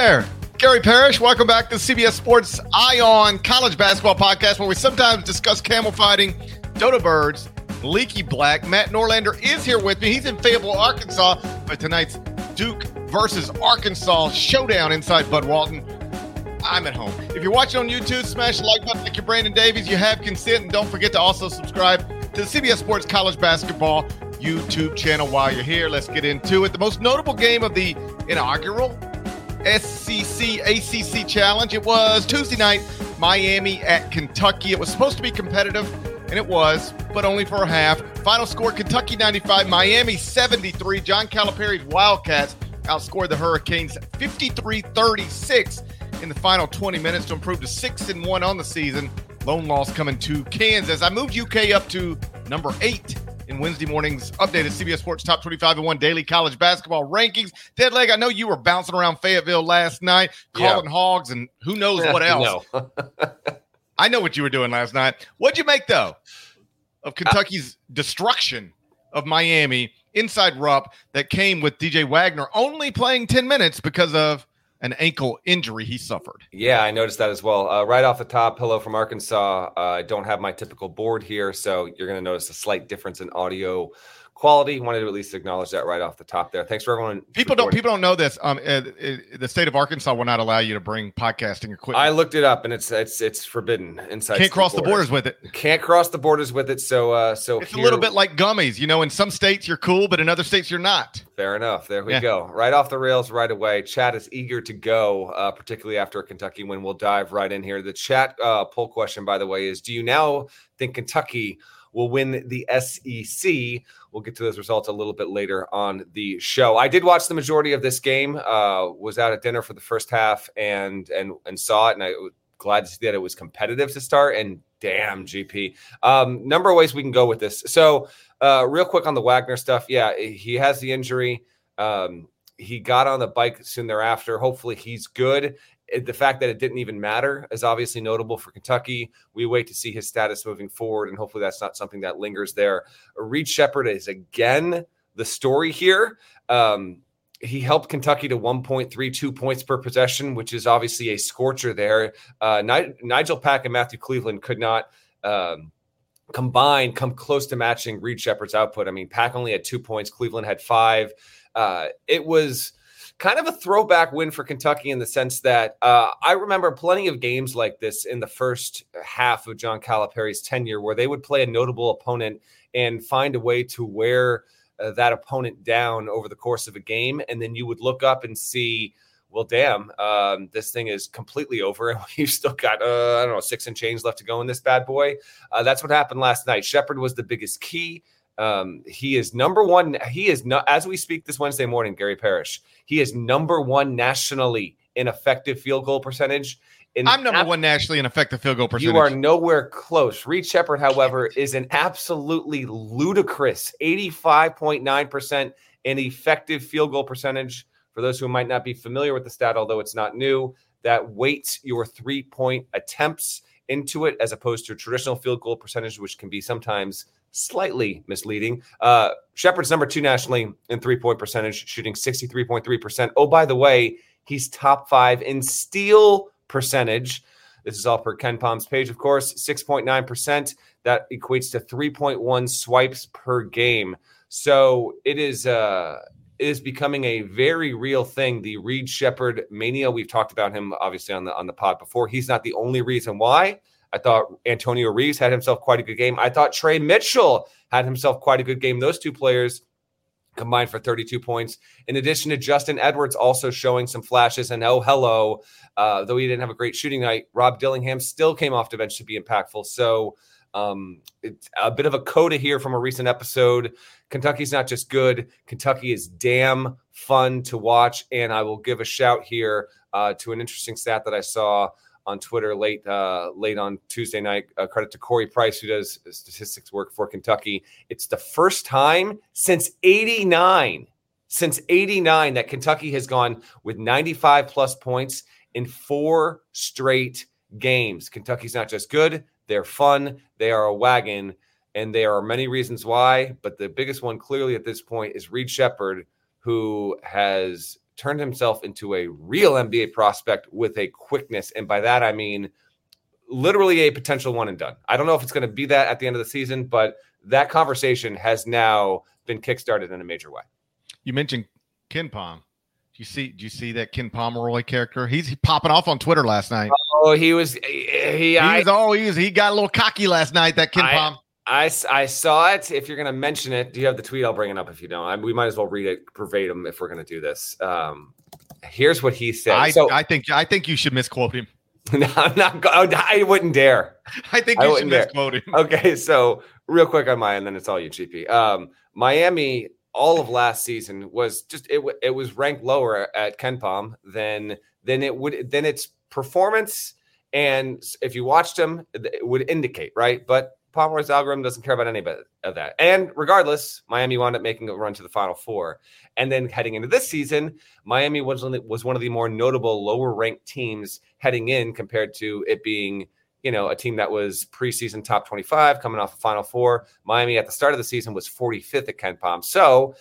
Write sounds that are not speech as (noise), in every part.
There, Gary Parrish. Welcome back to CBS Sports Eye on College Basketball Podcast, where we sometimes discuss camel fighting, Dodo birds, leaky black. Matt Norlander is here with me. He's in Fayetteville, Arkansas, but tonight's Duke versus Arkansas showdown inside Bud Walton. I'm at home. If you're watching on YouTube, smash the like button like you're Brandon Davies. You have consent, and don't forget to also subscribe to the CBS Sports College Basketball YouTube channel while you're here. Let's get into it. The most notable game of the inaugural SEC ACC Challenge. It was Tuesday night, Miami at Kentucky. It was supposed to be competitive, and it was, but only for a half. Final score Kentucky 95, Miami 73. John Calipari's Wildcats outscored the Hurricanes 53 36 in the final 20 minutes to improve to 6 and 1 on the season. Lone loss coming to Kansas. I moved UK up to number 8 in Wednesday morning's updated CBS Sports Top 25 and 1 daily college basketball rankings. Dead leg, I know you were bouncing around Fayetteville last night, calling yeah. hogs and who knows what (laughs) else. (laughs) I know what you were doing last night. What'd you make, though, of Kentucky's uh, destruction of Miami inside Rupp that came with DJ Wagner only playing 10 minutes because of an ankle injury he suffered. Yeah, I noticed that as well. Uh, right off the top, hello from Arkansas. Uh, I don't have my typical board here, so you're going to notice a slight difference in audio quality. Wanted to at least acknowledge that right off the top there. Thanks for everyone. People don't people don't know this. Um, uh, uh, the state of Arkansas will not allow you to bring podcasting equipment. I looked it up, and it's it's it's forbidden inside. Can't cross borders. the borders with it. Can't cross the borders with it. So uh, so it's here, a little bit like gummies. You know, in some states you're cool, but in other states you're not. Fair enough. There we yeah. go. Right off the rails, right away. Chat is eager to go, uh, particularly after a Kentucky win. We'll dive right in here. The chat uh, poll question, by the way, is: Do you now think Kentucky? will win the SEC. We'll get to those results a little bit later on the show. I did watch the majority of this game. Uh, was out at dinner for the first half and and and saw it, and I was glad to see that it was competitive to start. And damn, GP, um, number of ways we can go with this. So, uh, real quick on the Wagner stuff. Yeah, he has the injury. Um, he got on the bike soon thereafter. Hopefully, he's good the fact that it didn't even matter is obviously notable for Kentucky. We wait to see his status moving forward, and hopefully that's not something that lingers there. Reed Sheppard is again the story here. Um, he helped Kentucky to 1.32 points per possession, which is obviously a scorcher there. Uh, Nigel Pack and Matthew Cleveland could not um, combine come close to matching Reed Sheppard's output. I mean, Pack only had two points, Cleveland had five. Uh, it was kind of a throwback win for Kentucky in the sense that uh, I remember plenty of games like this in the first half of John Calipari's tenure where they would play a notable opponent and find a way to wear uh, that opponent down over the course of a game. And then you would look up and see, well, damn, um, this thing is completely over. And (laughs) we've still got, uh, I don't know, six and change left to go in this bad boy. Uh, that's what happened last night. Sheppard was the biggest key. Um, he is number one. He is not as we speak this Wednesday morning. Gary Parrish. He is number one nationally in effective field goal percentage. In I'm number ap- one nationally in effective field goal percentage. You are nowhere close. Reed Sheppard, however, is an absolutely ludicrous 85.9% in effective field goal percentage. For those who might not be familiar with the stat, although it's not new, that weights your three point attempts into it as opposed to traditional field goal percentage, which can be sometimes slightly misleading. Uh, Sheppard's number two nationally in three point percentage, shooting 63.3%. Oh, by the way, he's top five in steal percentage. This is all per KenPom's page, of course, 6.9%. That equates to 3.1 swipes per game. So it is uh is becoming a very real thing. The Reed Sheppard mania. We've talked about him obviously on the on the pod before. He's not the only reason why. I thought Antonio Reeves had himself quite a good game. I thought Tre Mitchell had himself quite a good game. Those two players combined for 32 points. In addition to Justin Edwards also showing some flashes. And oh, hello, uh, though he didn't have a great shooting night, Rob Dillingham still came off the bench to be impactful. So um, it's a bit of a coda here from a recent episode. Kentucky's not just good, Kentucky is damn fun to watch. And I will give a shout here uh, to an interesting stat that I saw on Twitter late uh, late on Tuesday night. Uh, credit to Corey Price, who does statistics work for Kentucky. It's the first time since '89, since '89 that Kentucky has gone with 95 plus points in four straight games. Kentucky's not just good; they're fun. They are a wagon, and there are many reasons why. But the biggest one, clearly at this point, is Reed Sheppard, who has turned himself into a real NBA prospect with a quickness. And by that, I mean literally a potential one and done. I don't know if it's going to be that at the end of the season, but that conversation has now been kickstarted in a major way. You mentioned KenPom. Do you see? Do you see that Ken Pomeroy character? He's popping off on Twitter last night. Oh, he was. He, he I, was. Oh, he was. He got a little cocky last night. That Ken I, Pom. I, I saw it. If you're going to mention it, do you have the tweet? I'll bring it up if you don't. I, we might as well read it verbatim if we're going to do this. Um, here's what he said. I, so, I think I think you should misquote him. (laughs) No, I'm not. I wouldn't dare. (laughs) I think you I should misquote him. Okay, so real quick on my end, then it's all you, GP. Um, Miami, all of last season was just it. It was ranked lower at KenPom than than it would than its performance. And if you watched him, it would indicate right. But Pomeroy's algorithm doesn't care about any of that. And regardless, Miami wound up making a run to the Final Four. And then heading into this season, Miami was was one of the more notable lower ranked teams heading in compared to it being, you know, a team that was preseason top 25 coming off the Final Four. Miami at the start of the season was 45th at KenPom. So,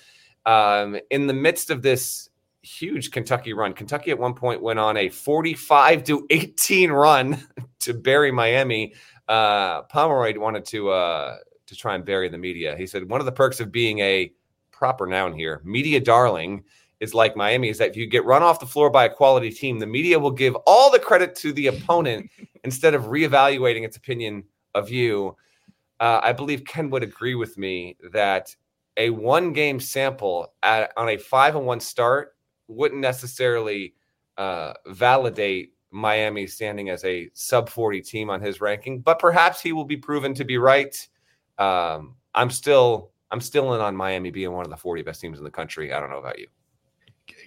um, in the midst of this huge Kentucky run, Kentucky at one point went on a 45 to 18 run (laughs) to bury Miami uh, Pomeroy wanted to uh, to try and bury the media. He said one of the perks of being a proper noun here, media darling, is like Miami. Is that if you get run off the floor by a quality team, the media will give all the credit to the opponent (laughs) instead of reevaluating its opinion of you. Uh, I believe Ken would agree with me that a one game sample at, on a five and one start wouldn't necessarily uh, validate Miami standing as a sub 40 team on his ranking, but perhaps he will be proven to be right. Um, I'm still I'm still in on Miami being one of the 40 best teams in the country. I don't know about you.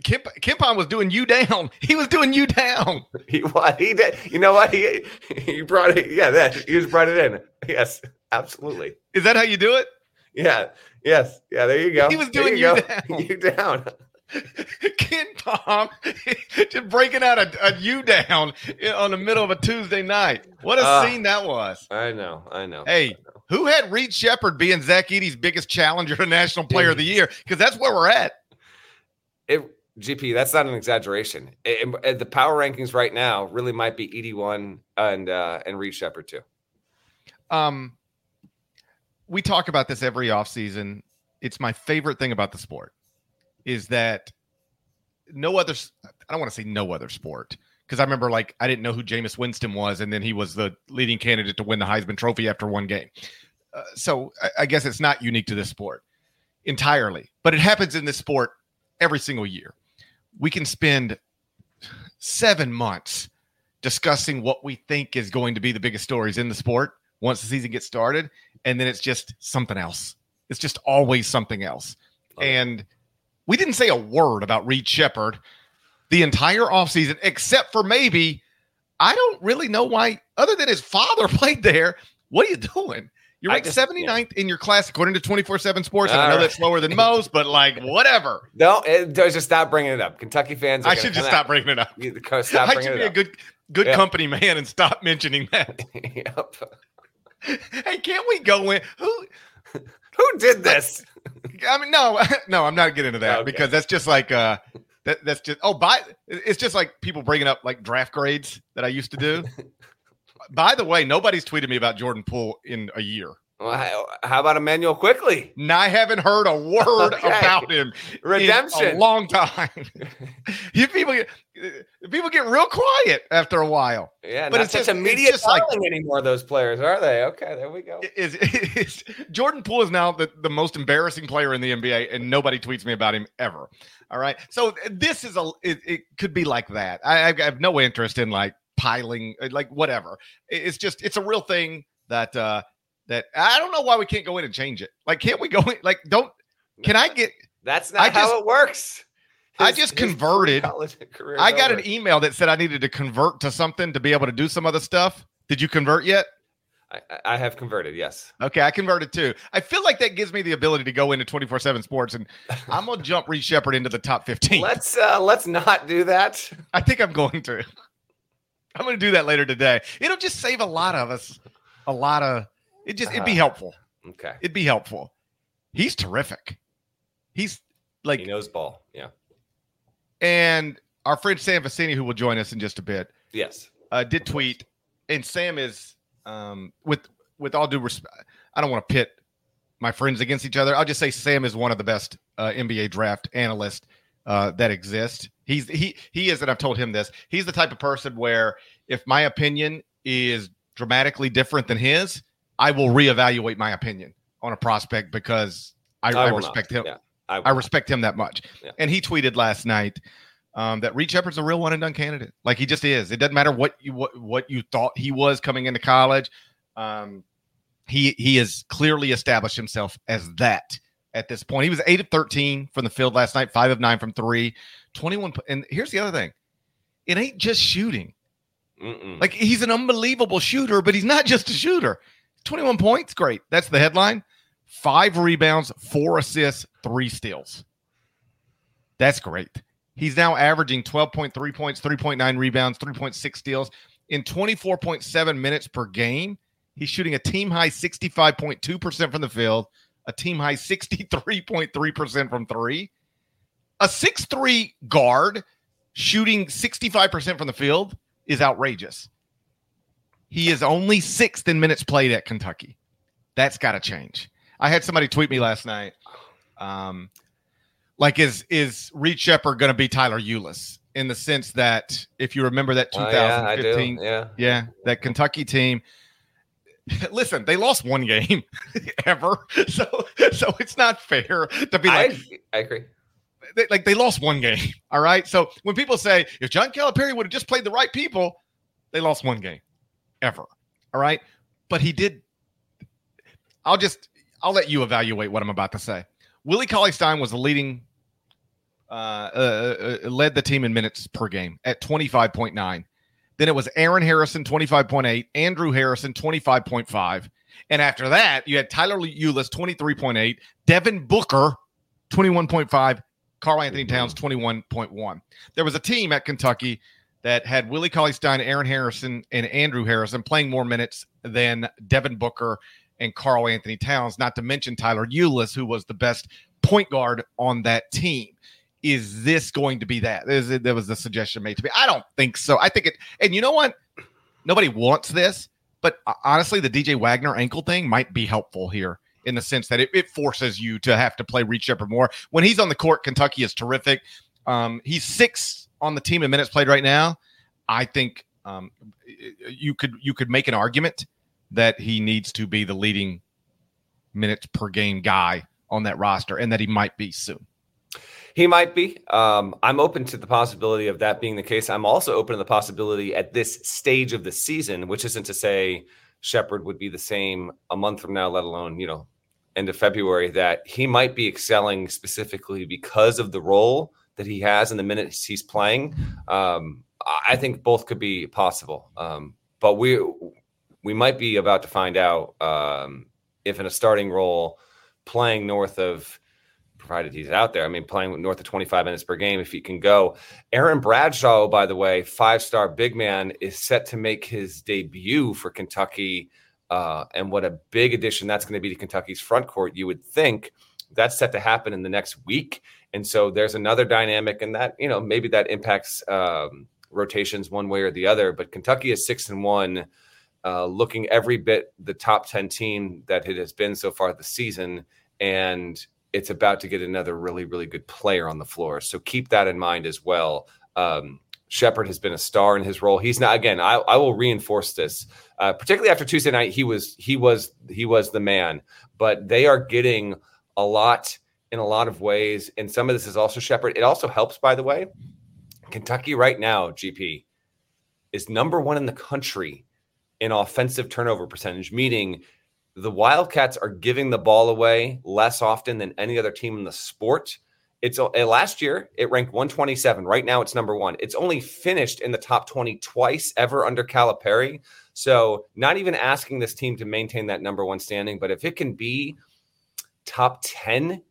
Kip KenPom was doing you down. (laughs) He was doing you down. he what he did. You know what he he brought it. Yeah, that he just brought it in. Yes, absolutely. Is that how you do it? Yeah. Yes. Yeah. There you go. He was doing you, you (laughs) down. You down. (laughs) Ken Pom just breaking out a, a U down on the middle of a Tuesday night. What a uh, scene that was. I know. I know. Hey, I know. who had Reed Sheppard being Zach Edey's biggest challenger to National Player of the Year? Because that's where we're at. It GP, that's not an exaggeration. It, it, the power rankings right now really might be Edey one and uh, and Reed Sheppard too. Um, we talk about this every offseason. It's my favorite thing about the sport is that no other I don't want to say no other sport because I remember like I didn't know who Jameis Winston was, and then he was the leading candidate to win the Heisman Trophy after one game. Uh, so I, I guess it's not unique to this sport entirely, but it happens in this sport every single year. We can spend seven months discussing what we think is going to be the biggest stories in the sport once the season gets started, and then it's just something else. It's just always something else. And we didn't say a word about Reed Sheppard the entire offseason, except for maybe I don't really know why, other than his father (laughs) played there. What are you doing? You're ranked 79th yeah. in your class according to 24 7 Sports. And I know right. that's lower than most, but like, whatever. No, it, just stop bringing it up. Kentucky fans. I should just stop bringing it up. Stop I should be a good good yep. company man and stop mentioning that. (laughs) yep. Hey, can't we go in? Who who did this? I mean, no, (laughs) no, I'm not getting into that okay. because that's just like uh, that, that's just oh, by it's just like people bringing up like draft grades that I used to do. (laughs) By the way, nobody's tweeted me about Jordan Poole in a year. Well, how about Emmanuel quickly? And I haven't heard a word Okay. about him in Redemption. a long time. (laughs) you people get people get real quiet after a while. yeah, but not it's such just- immediate it's just like- anymore. Those players are they? Okay, there we go. Is, (laughs) is Jordan Poole is now the, the most embarrassing player in the NBA, and nobody tweets me about him ever. All right, so this is a it, it could be like that. I, I have no interest in like piling, like whatever. It's just it's a real thing that uh that I don't know why we can't go in and change it. Like, can't we go in? Like, don't can I get? That's not I how just- it works. I just converted- college (laughs) career is I got over. an email that said I needed to convert to something to be able to do some other stuff. Did you convert yet? I, I have converted. Yes. Okay, I converted too. I feel like that gives me the ability to go into 24 7 sports, and (laughs) I'm going to jump Reed Sheppard into the top 15. Let's uh let's not do that. (laughs) I think I'm going to. I'm going to do that later today. It'll just save a lot of us, a lot of, it just, it'd be Uh, helpful. Okay. It'd be helpful. He's terrific. He's like, He knows ball. Yeah. and our friend Sam Vecenie, who will join us in just a bit, Yes. uh, did tweet, and Sam is um, with with all due respect. I don't want to pit my friends against each other. I'll just say Sam is one of the best uh, NBA draft analysts uh, that exist. He's he he is, and I've told him this. He's the type of person where if my opinion is dramatically different than his, I will reevaluate my opinion on a prospect because I, I, not. respect him. Yeah. I, I not. respect him that much. Yeah. And he tweeted last night um, that Reed Sheppard's a real one and done candidate. Like he just is. It doesn't matter what you what, what you thought he was coming into college. Um, he he has clearly established himself as that at this point. He was eight of thirteen from the field last night, five of nine from three, 21. po- And here's the other thing: it ain't just shooting. Mm-mm. Like he's an unbelievable shooter, but he's not just a shooter. 21 points, great. That's the headline. Five rebounds, four assists, three steals. That's great. He's now averaging 12.3 points, 3.9 rebounds, 3.6 steals in 24.7 minutes per game. He's shooting a team high 65.2% from the field, a team high 63.3% from three. A six-three guard shooting 65% from the field is outrageous. He is only sixth in minutes played at Kentucky. That's got to change. I had somebody tweet me last night. Um, like, is is Reed Sheppard going to be Tyler Ulis in the sense that if you remember that Oh, yeah, I do. 2015, Yeah. yeah, that Kentucky team. (laughs) Listen, they lost one (laughs) game (laughs) ever, so so it's not fair to be like I, I agree. They, like they lost one game. (laughs) All right. So when people say if John Calipari would have just played the right people, they lost one game ever. All right. But he did. I'll just I'll let you evaluate what I'm about to say. Willie Cauley Stein was the leading, uh, uh, uh, led the team in minutes per game at 25.9. Then it was Aaron Harrison 25.8, Andrew Harrison 25.5, and after that you had Tyler Ulis 23.8, Devin Booker 21.5, Karl-Anthony Towns 21.1. There was a team at Kentucky that had Willie Cauley Stein, Aaron Harrison, and Andrew Harrison playing more minutes than Devin Booker and Karl-Anthony Towns, not to mention Tyler Ulis, who was the best point guard on that team. Is this going to be that? Is it, there was a suggestion made to me. I don't think so. I think it, and you know what? Nobody wants this, but uh, honestly, the DJ Wagner ankle thing might be helpful here in the sense that it, it forces you to have to play Reed Sheppard more. When he's on the court, Kentucky is terrific. Um, he's six on the team in minutes played right now. I think um, you could you could make an argument that he needs to be the leading minutes per game guy on that roster, and that he might be soon. He might be. Um, I'm open to the possibility of that being the case. I'm also open to the possibility at this stage of the season, which isn't to say Sheppard would be the same a month from now, let alone, you know, end of February, that he might be excelling specifically because of the role that he has in the minutes he's playing. Um, I think both could be possible. Um, but we we might be about to find out um, if in a starting role playing north of provided he's out there. I mean, playing north of 25 minutes per game, if he can go. Aaron Bradshaw, by the way, five star big man, is set to make his debut for Kentucky. Uh, and what a big addition that's going to be to Kentucky's front court, you would think. That's set to happen in the next week. And so there's another dynamic, and that, you know, maybe that impacts um, rotations one way or the other. But Kentucky is six and one uh, looking every bit the top 10 team that it has been so far this season. And it's about to get another really, really good player on the floor. So keep that in mind as well. Um, Sheppard has been a star in his role. He's not again. I, I will reinforce this, uh, particularly after Tuesday night. He was he was he was the man. But they are getting a lot in a lot of ways, and some of this is also Sheppard. It also helps, by the way. Kentucky right now, GP, is number one in the country in offensive turnover percentage, meaning the Wildcats are giving the ball away less often than any other team in the sport. It's uh, last year it ranked 127. Right now it's number one. It's only finished in the top 20 twice ever under Calipari. So not even asking this team to maintain that number one standing, but if it can be top 10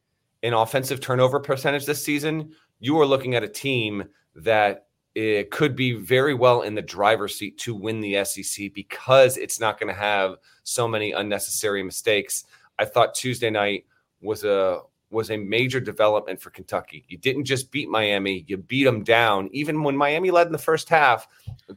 in offensive turnover percentage this season, you are looking at a team that it could be very well in the driver's seat to win the SEC because it's not going to have so many unnecessary mistakes. I thought Tuesday night was a was a major development for Kentucky. You didn't just beat Miami, you beat them down. Even when Miami led in the first half,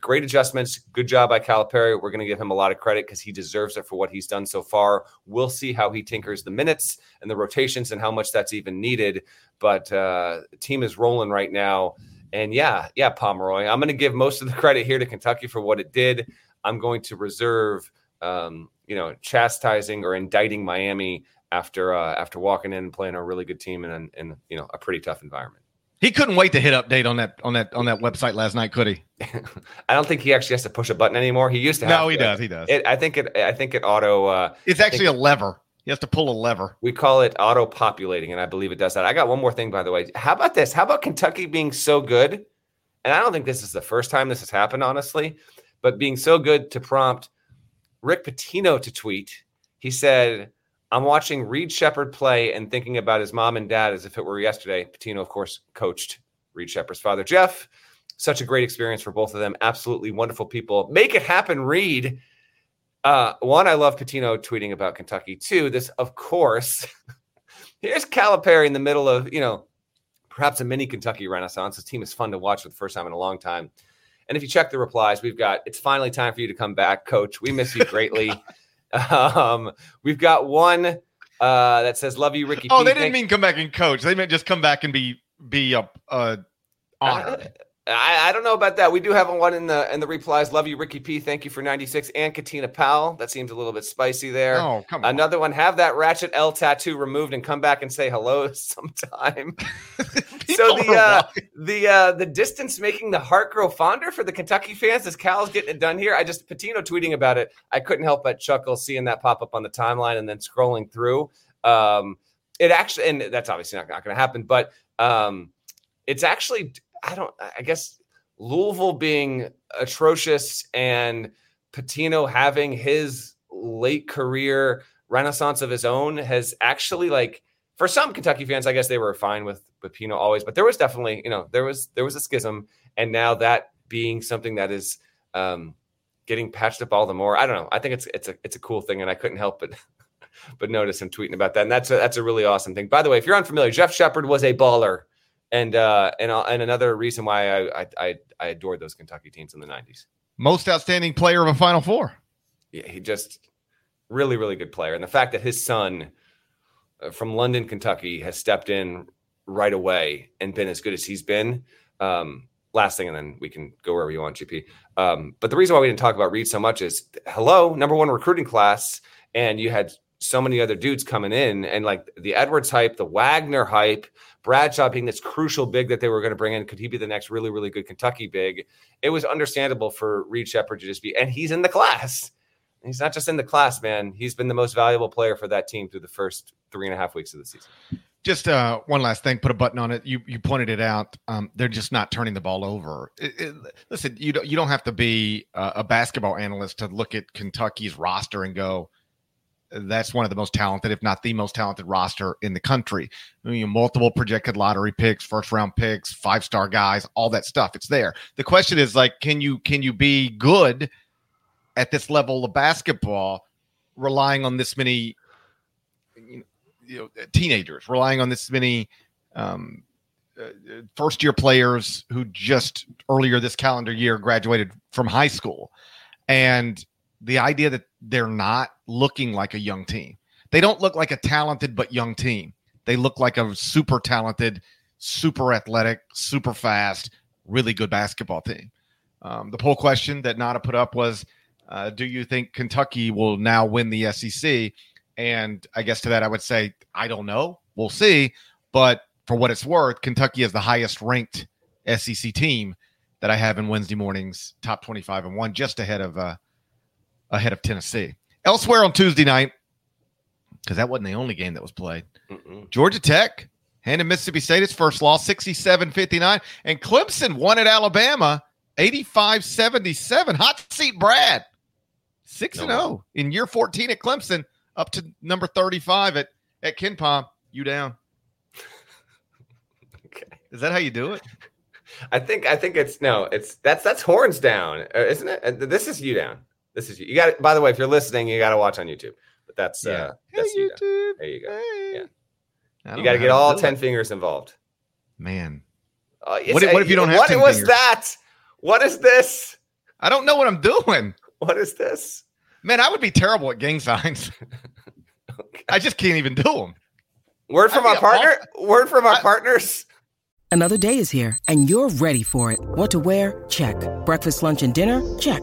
great adjustments. Good job by Calipari. We're going to give him a lot of credit because he deserves it for what he's done so far. We'll see how he tinkers the minutes and the rotations and how much that's even needed. But uh, the team is rolling right now. And yeah, yeah, Pomeroy. I'm going to give most of the credit here to Kentucky for what it did. I'm going to reserve, um, you know, chastising or indicting Miami after uh, after walking in and playing a really good team in, in you know a pretty tough environment. He couldn't wait to hit update on that on that on that website last night, could he? (laughs) I don't think he actually has to push a button anymore. He used to. no, he to. does. He does. It, I think it. I think it auto. Uh, it's actually a lever. He have to pull a lever. We call it auto populating, and I believe it does that. I got one more thing, by the way. How about this? How about Kentucky being so good? And I don't think this is the first time this has happened, honestly, but being so good to prompt Rick Pitino to tweet. He said, I'm watching Reed Sheppard play and thinking about his mom and dad as if it were yesterday. Pitino, of course, coached Reed Sheppard's father, Jeff. Such a great experience for both of them. Absolutely wonderful people. Make it happen, Reed. Uh, one, I love Pitino tweeting about Kentucky. Two, this, of course, (laughs) here's Calipari in the middle of, you know, perhaps a mini Kentucky renaissance. This team is fun to watch for the first time in a long time. And if you check the replies, we've got, it's finally time for you to come back, coach. We miss you greatly. (laughs) Um, we've got one uh, that says "Love you, Ricky." Oh, P. they didn't Thank- mean come back and coach. They meant just come back and be be a uh, honored. I, I don't know about that. We do have one in the in the replies. Love you, Ricky P. Thank you for ninety six and Katina Powell. That seems a little bit spicy there. oh, come on. Another one. Have that Ratchet L tattoo removed and come back and say hello (laughs) sometime. (laughs) so the uh, the uh, the distance making the heart grow fonder for the Kentucky fans as Cal's getting it done here. I just Pitino tweeting about it. I couldn't help but chuckle seeing that pop up on the timeline and then scrolling through. Um, it actually, and that's obviously not, not going to happen, but um, it's actually I don't I guess Louisville being atrocious and Pitino having his late career renaissance of his own has actually like for some Kentucky fans, I guess they were fine with Pino always, but there was definitely, you know, there was there was a schism, and now that being something that is um, getting patched up all the more. I don't know. I think it's it's a it's a cool thing, and I couldn't help but (laughs) but notice him tweeting about that, and that's a, that's a really awesome thing. By the way, if you're unfamiliar, Jeff Sheppard was a baller, and uh, and uh, and another reason why I I I, adored those Kentucky teams in the '90s. Most outstanding player of a Final Four. Yeah, he just really really good player, and the fact that his son uh, from London, Kentucky, has stepped in right away and been as good as he's been. Um, last thing, and then we can go wherever you want, GP. Um, but the reason why we didn't talk about Reed so much is hello, number one recruiting class, and you had so many other dudes coming in, and like the Edwards hype, the Wagner hype, Bradshaw being this crucial big that they were going to bring in. Could he be the next really, really good Kentucky big? It was understandable for Reed Sheppard to just be, and he's in the class. He's not just in the class, man. He's been the most valuable player for that team through the first three and a half weeks of the season. Just uh, one last thing, put a button on it. You you pointed it out. Um, they're just not turning the ball over. It, it, listen, you don't you don't have to be uh, a basketball analyst to look at Kentucky's roster and go, that's one of the most talented, if not the most talented roster in the country. I mean, multiple projected lottery picks, first round picks, five star guys, all that stuff. It's there. The question is like, can you can you be good at this level of basketball, relying on this many you know, teenagers, relying on this many um, uh, first year players who just earlier this calendar year graduated from high school, and the idea that they're not looking like a young team. They don't look like a talented but young team. They look like a super talented, super athletic, super fast, really good basketball team. Um, the poll question that Nata put up was uh, Do you think Kentucky will now win the SEC? And I guess to that, I would say, I don't know. We'll see. But for what it's worth, Kentucky is the highest ranked SEC team that I have in Wednesday morning's top 25 and one, just ahead of uh, ahead of Tennessee. Elsewhere on Tuesday night, because that wasn't the only game that was played. Mm-mm. Georgia Tech handed Mississippi State its first loss, 67 59. And Clemson won at Alabama, 85 77. Hot seat Brad, 6 and 0 in year 14 at Clemson, up to number 35 at, at KenPom. You down. (laughs) okay. Is that how you do it? (laughs) I think I think it's no, it's that's that's horns down, uh, isn't it? Uh, this is you down. This is you. You got it. By the way, if you're listening, you got to watch on YouTube. But that's yeah. uh, that's hey, you YouTube. There you go. Hey. Yeah. You got to get all ten it. fingers involved. Man, uh, what, what, if you don't have? What was fingers? that? What is this? I don't know what I'm doing. What is this? Man, I would be terrible at gang signs. (laughs) okay. I just can't even do them. Word from our partner. Word from our I, partners. Another day is here, and you're ready for it. What to wear? Check. Breakfast, lunch, and dinner? Check.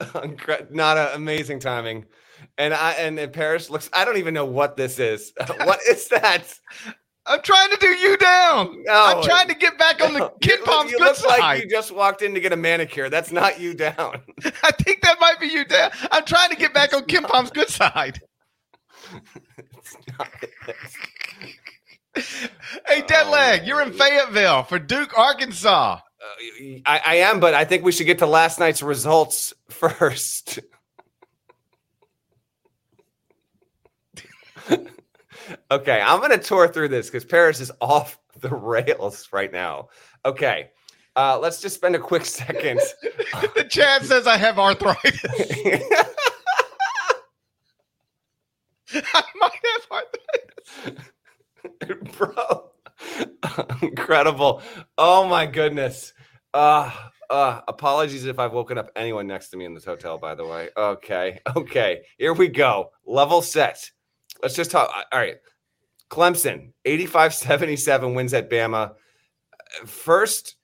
(laughs) not an amazing timing. And I and and Parrish looks. I don't even know what this is. (laughs) what (laughs) is that? I'm trying to do you down. No, I'm oh. trying to get back on the KenPom's you good look side. like you just walked in to get a manicure. That's not you down. I think that might be you down. I'm trying to get back on KenPom's good side. hey, Dead oh, Leg, you're in oh, Fayetteville for Duke, Arkansas. I, I am, but I think we should get to last night's results (laughs) first. (laughs) okay, I'm going to tour through this because Parrish is (laughs) off the rails right now. Okay, uh, let's just spend a quick second. the chat says I have arthritis. I might have arthritis. Bro. (laughs) Incredible. Oh my goodness. Uh, uh, apologies if I've woken up anyone next to me in this hotel, by the way. Okay. Okay. Here we go. Level set. Let's just talk. All right. Clemson, 85 77 wins at Bama. First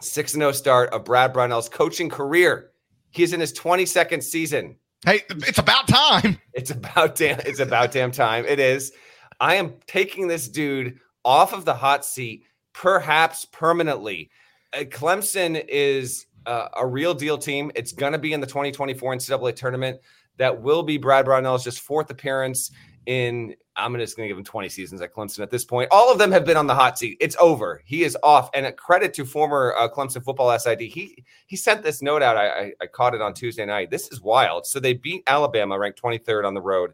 6 0 start of Brad Brownell's coaching career. He's in his 22nd season. Hey, it's about time. It's about damn. It's about damn time. It is. I am taking this dude off of the hot seat, perhaps permanently. Uh, Clemson is uh, a real deal team. It's going to be in the 2024 NCAA tournament. That will be Brad Brownell's just fourth appearance in. I'm just going to give him 20 seasons at Clemson at this point. All of them have been on the hot seat. It's over. He is off. And a credit to former uh, Clemson football SID. He he sent this note out. I, I, I caught it on Tuesday night. This is wild. So they beat Alabama, ranked 23rd on the road.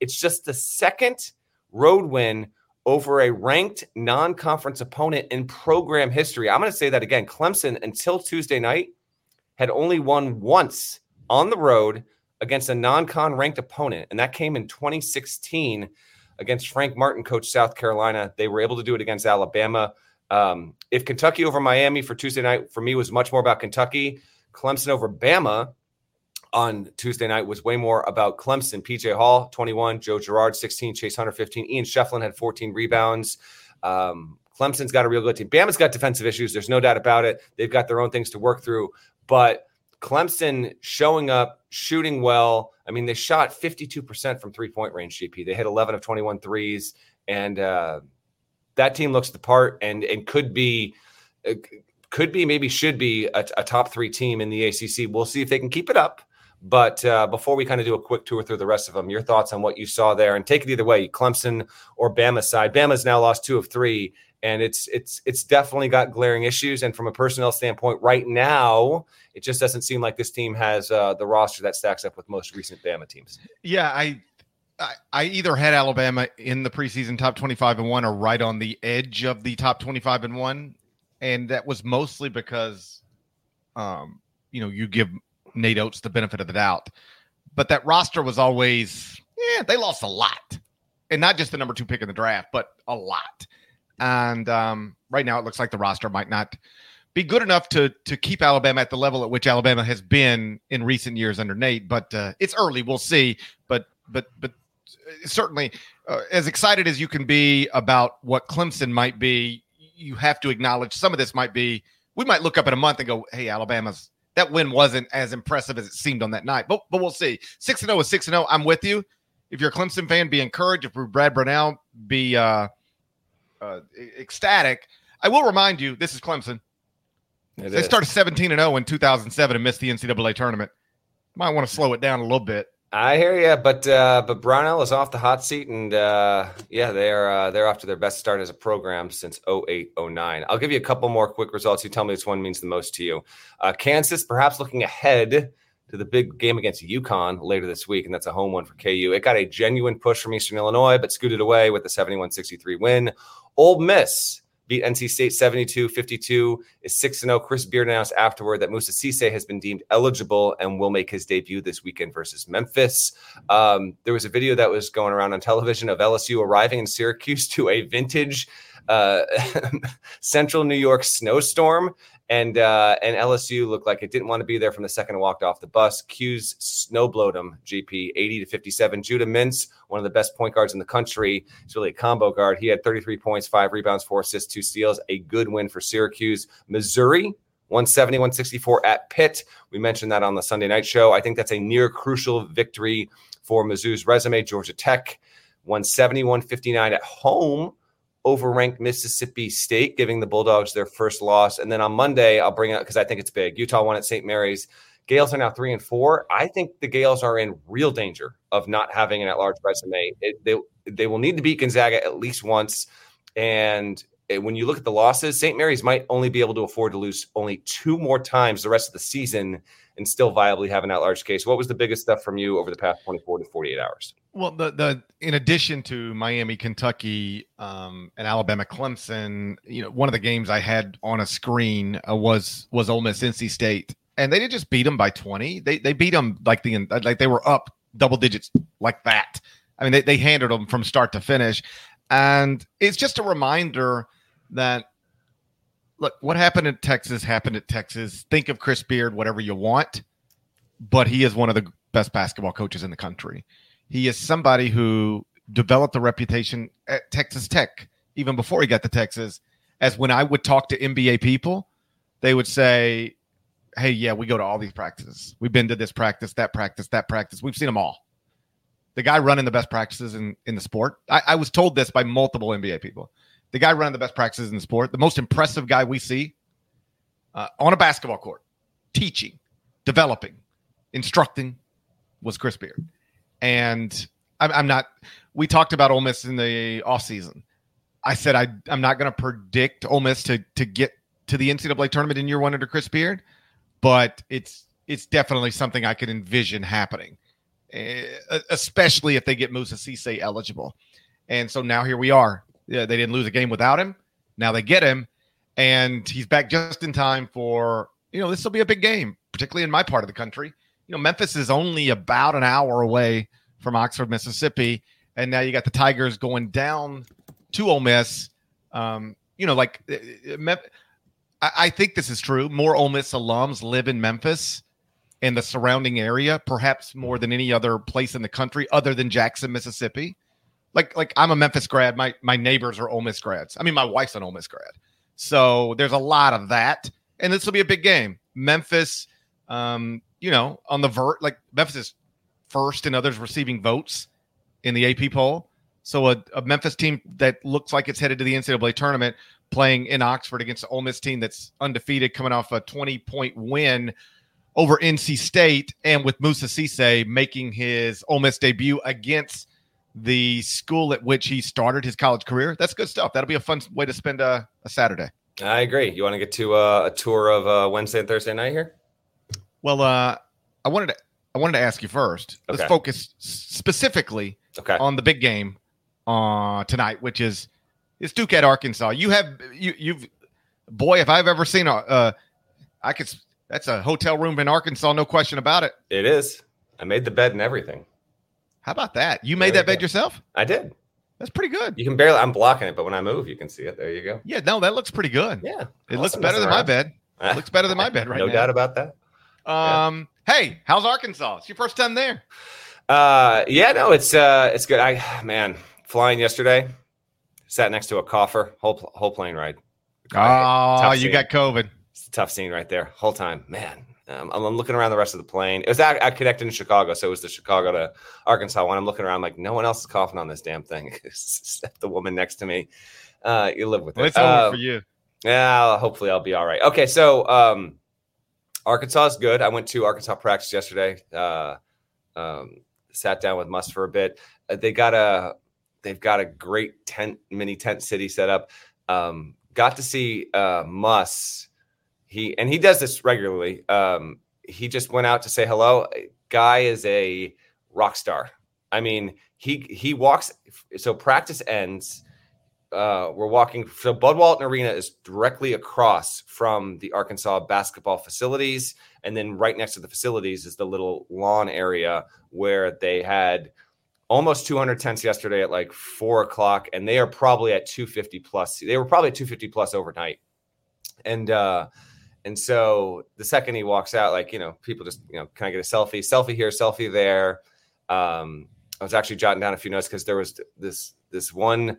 It's just the second road win over a ranked non conference opponent in program history. I'm going to say that again. Clemson, until Tuesday night, had only won once on the road against a non con ranked opponent, and that came in 2016 against Frank Martin, coach South Carolina. They were able to do it against Alabama. Um, if Kentucky over Miami for Tuesday night for me was much more about Kentucky, Clemson over Bama on Tuesday night was way more about Clemson. PJ Hall, 21, Joe Girard, 16, Chase Hunter, 15. Ian Schieffelin had 14 rebounds. Um, Clemson's got a real good team. Bama's got defensive issues. There's no doubt about it. They've got their own things to work through. But Clemson showing up, shooting well. I mean, they shot 52% from three point range, GP. They hit 11 of 21 threes. And uh, that team looks the part and, and could be. Uh, could be, maybe should be a, a, top three team in the ACC. We'll see if they can keep it up. But uh, before we kind of do a quick tour through the rest of them, your thoughts on what you saw there, and take it either way, Clemson or Bama side. Bama's now lost two of three, and it's it's it's definitely got glaring issues. And from a personnel standpoint, right now, it just doesn't seem like this team has uh, the roster that stacks up with most recent Bama teams. Yeah, I, I either had Alabama in the preseason top twenty five and one, or right on the edge of the top twenty five and one, and that was mostly because, um, you know, you give Nate Oats the benefit of the doubt, but that roster was always yeah they lost a lot, and not just the number two pick in the draft, but a lot. And um, right now, it looks like the roster might not be good enough to to keep Alabama at the level at which Alabama has been in recent years under Nate. But uh, it's early; we'll see. But but but uh, certainly, uh, as excited as you can be about what Clemson might be, you have to acknowledge some of this might be. We might look up in a month and go, "Hey, Alabama's that win wasn't as impressive as it seemed on that night." But but we'll see. Six and zero is six and zero. I'm with you. If you're a Clemson fan, be encouraged. If you're Brad Brownell, be uh, uh, ecstatic. I will remind you, this is Clemson. It they is. started 17 and 0 in 2007 and missed the NCAA tournament. Might want to slow it down a little bit. I hear you, but uh, but Brownell is off the hot seat, and uh, yeah, they're uh, they're off to their best start as a program since 08, 09. I'll give you a couple more quick results. You tell me which one means the most to you. Uh, Kansas, perhaps looking ahead to the big game against UConn later this week, and that's a home one for KU. It got a genuine push from Eastern Illinois, but scooted away with a 71 63 win. Ole Miss beat NC State 72 52, is 6 0. Chris Beard announced afterward that Moussa Cisse has been deemed eligible and will make his debut this weekend versus Memphis. Um, there was a video that was going around on television of LSU arriving in Syracuse (laughs) to a vintage uh, (laughs) central New York snowstorm and uh, and LSU looked like it didn't want to be there from the second it walked off the bus. 'Cuse snowblowed him, GP 80 to 57. Judah Mintz, one of the best point guards in the country, he's really a combo guard. He had 33 points, five rebounds, four assists, two steals. A good win for Syracuse. Missouri 170, 164 at Pitt. We mentioned that on the Sunday night show. I think that's a near crucial victory for Mizzou's resume. Georgia Tech 170, 159 at home overranked Mississippi State, giving the Bulldogs their first loss. And then on Monday, I'll bring it because I think it's big. Utah won at St. Mary's. Gaels are now three and four. I think the Gaels are in real danger of not having an at-large resume. It, they they will need to beat Gonzaga at least once. And when you look at the losses, St. Mary's might only be able to afford to lose only two more times the rest of the season and still viably have an at-large case. What was the biggest stuff from you over the past 24 to 48 hours? Well, the the in addition to Miami, Kentucky, um, and Alabama, Clemson, you know, one of the games I had on a screen uh, was was Ole Miss, NC State, and they didn't just beat them by 20. They they beat them like the like they were up double digits like that. I mean, they they handled them from start to finish, and it's just a reminder that look, what happened in Texas happened at Texas. Think of Chris Beard, whatever you want, but he is one of the best basketball coaches in the country. He is somebody who developed a reputation at Texas Tech even before he got to Texas. As when I would talk to NBA people, they would say, Hey, yeah, we go to all these practices. We've been to this practice, that practice, that practice. We've seen them all. The guy running the best practices in, in the sport. I, I was told this by multiple NBA people the guy running the best practices in the sport, the most impressive guy we see uh, on a basketball court, teaching, developing, instructing, was Chris Beard. And I'm, I'm not. We talked about Ole Miss in the offseason. I said I, I'm not going to predict Ole Miss to to get to the NCAA tournament in year one under Chris Beard, but it's it's definitely something I could envision happening, eh, especially if they get Moussa Cisse eligible. And so now here we are, yeah, they didn't lose a game without him. Now they get him, and he's back just in time for you know this will be a big game, particularly in my part of the country. Know, Memphis is only about an hour away from Oxford, Mississippi, and now you got the Tigers going down to Ole Miss. Um, you know, like uh, uh, I, I think this is true. More Ole Miss alums live in Memphis and the surrounding area, perhaps more than any other place in the country, other than Jackson, Mississippi like like I'm a Memphis grad. My my neighbors are Ole Miss grads. I mean, my wife's an Ole Miss grad. So there's a lot of that, and this will be a big game. Memphis um, you know, on the vert, like Memphis is first and others receiving votes in the AP poll. So a, a, Memphis team that looks like it's headed to the NCAA tournament playing in Oxford against the Ole Miss team that's undefeated, coming off a 20 point win over NC State, and with Moussa Cisse making his Ole Miss debut against the school at which he started his college career. That's good stuff. That'll be a fun way to spend a, a Saturday. I agree. You want to get to uh, a tour of uh, Wednesday and Thursday night here? Well, uh, I wanted to I wanted to ask you first. Let's focus specifically okay. on the big game uh, tonight, which is is Duke at Arkansas. You have you you've boy, if I've ever seen a uh, I could that's a hotel room in Arkansas, no question about it. It is. I made the bed and everything. How about that? You made that bed yourself? I did. That's pretty good. You can barely. I'm blocking it, but when I move, you can see it. There you go. Yeah, no, that looks pretty good. Yeah, it looks better than my bed. It looks better than my (laughs) bed right no now. No doubt about that. Um, yeah. hey, how's Arkansas? It's your first time there. Uh, yeah, no, it's uh, it's good. I man, flying yesterday, sat next to a cougher. Whole whole plane ride. Oh, you got COVID. It's a tough scene right there. Whole time, man. Um, I'm, I'm, looking around the rest of the plane. It was I, I connected in Chicago, so it was the Chicago to Arkansas one. I'm looking around like no one else is coughing on this damn thing (laughs) except the woman next to me. Uh, you live with well, it. It's over uh, for you. Yeah, hopefully I'll be all right. Okay, so um, Arkansas is good. I went to Arkansas practice yesterday. Uh, um, sat down with Muss for a bit. Uh, they got a they've got a great tent mini tent city set up. Um, got to see uh, he and he does this regularly. Um, he just went out to say hello. Guy is a rock star. I mean, he he walks. So practice ends. Uh, we're walking. So Bud Walton Arena is directly across from the Arkansas basketball facilities, and then right next to the facilities is the little lawn area where they had almost 200 tents yesterday at like four o'clock, and they are probably at 250 plus. They were probably at 250 plus overnight, and uh, and so the second he walks out, like, you know, people just, you know, can I get a selfie? Selfie here, selfie there. Um, I was actually jotting down a few notes because there was this this one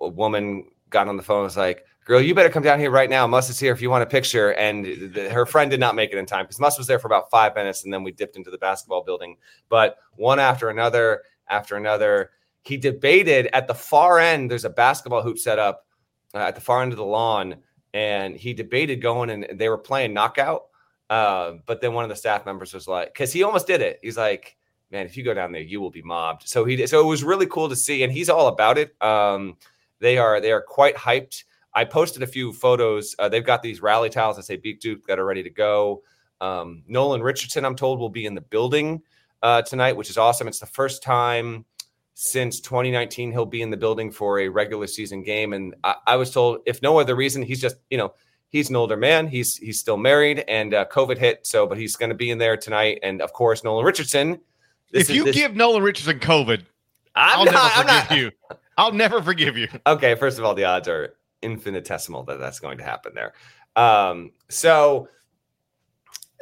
woman got on the phone and was like, "Girl, you better come down here right now. Muss is here if you want a picture." And the, her friend did not make it in time because Muss was there for about five minutes, and then we dipped into the basketball building. But one after another, after another, he debated at the far end. There's a basketball hoop set up uh, at the far end of the lawn and he debated going and they were playing knockout. Uh, but then one of the staff members was like, because he almost did it. He's like, man, if you go down there, you will be mobbed. So he did. So it was really cool to see, and he's all about it. Um, they are they are quite hyped. I posted a few photos. Uh, they've got these rally tiles that say Beat Duke that are ready to go. Um, Nolan Richardson, I'm told, will be in the building uh, tonight, which is awesome. It's the first time since 2019 he'll be in the building for a regular season game and I, I, was told if no other reason he's just you know he's an older man he's he's still married and uh, covid hit so but he's going to be in there tonight and of course nolan richardson if you is, give nolan richardson covid i will never forgive not, you (laughs) i'll never forgive you (laughs) okay first of all the odds are infinitesimal that that's going to happen there um so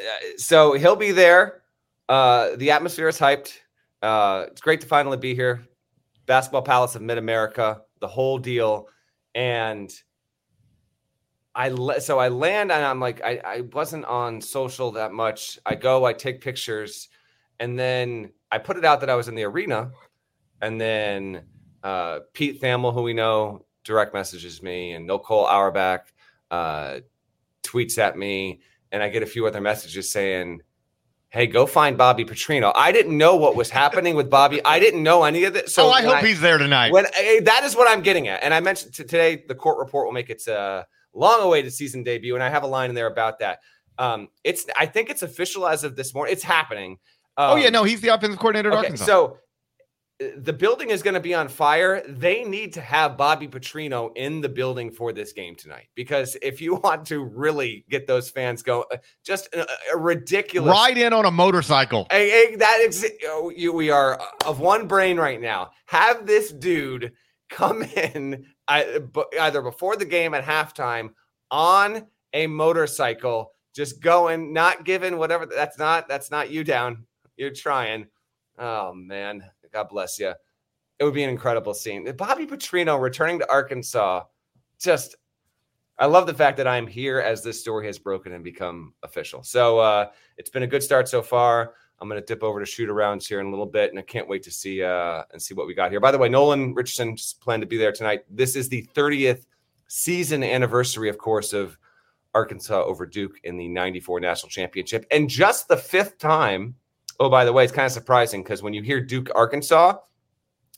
uh, so he'll be there uh the atmosphere is hyped uh, it's great to finally be here. Basketball Palace of Mid America, the whole deal. And I so I land and I'm like, I, I wasn't on social that much. I go, I take pictures, and then I put it out that I was in the arena. And then uh, Pete Thamel, who we know, direct messages me, and Nicole Auerbach uh, tweets at me, and I get a few other messages saying, hey, go find Bobby Petrino. I didn't know what was happening with Bobby. I didn't know any of this. So oh, I hope I, he's there tonight. When uh, that is what I'm getting at, and I mentioned today the court report will make its uh, long-awaited season debut, and I have a line in there about that. Um, it's I think it's official as of this morning. It's happening. Um, oh yeah, um, no, he's the offensive coordinator at okay, Arkansas. So the building is going to be on fire. They need to have Bobby Petrino in the building for this game tonight because if you (laughs) want to really get those fans go, uh, just a, a ridiculous ride in on a motorcycle. A, a, that is, oh, you, we are of one brain right now. Have this dude come (laughs) in either before the game at halftime on a motorcycle, just going, not giving whatever. That's not that's not you down. You're trying. Oh man, God bless you. It would be an incredible scene. Bobby Petrino returning to Arkansas, just I love the fact that I'm here as this story has broken and become official. So uh, it's been a good start so far. I'm going to dip over to shoot arounds here in a little bit, and I can't wait to see uh, and see what we got here. By the way, Nolan Richardson's planned to be there tonight. This is the 30th season anniversary, of course, of Arkansas over Duke in the 94 national championship. And just the fifth time, oh, by the way, it's kind of surprising because when you hear Duke Arkansas,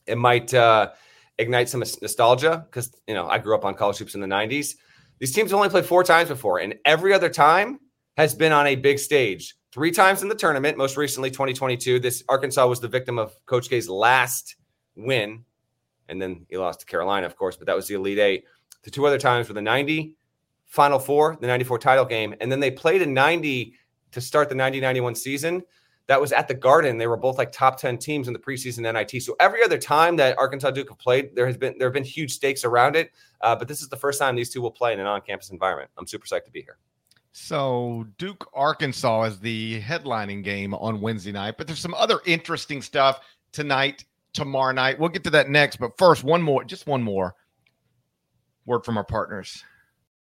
it might uh, ignite some nostalgia because, you know, I grew up on college hoops in the 90s. These teams only played four times before, and every other time has been on a big stage. Three times in the tournament, most recently 2022. This Arkansas was the victim of Coach K's last win, and then he lost to Carolina, of course, but that was the Elite Eight. The two other times were the 90 Final Four, the 94 title game, and then they played in 90 to start the 90 91 season. That was at the Garden. They were both like top 10 teams in the preseason NIT. So every other time that Arkansas Duke have played, there has been there have been huge stakes around it. Uh, but this is the first time these two will play in an on-campus environment. I'm super psyched to be here. So Duke Arkansas is the headlining game on Wednesday night, but there's some other interesting stuff tonight, tomorrow night. We'll get to that next, but first, one more, just one more word from our partners.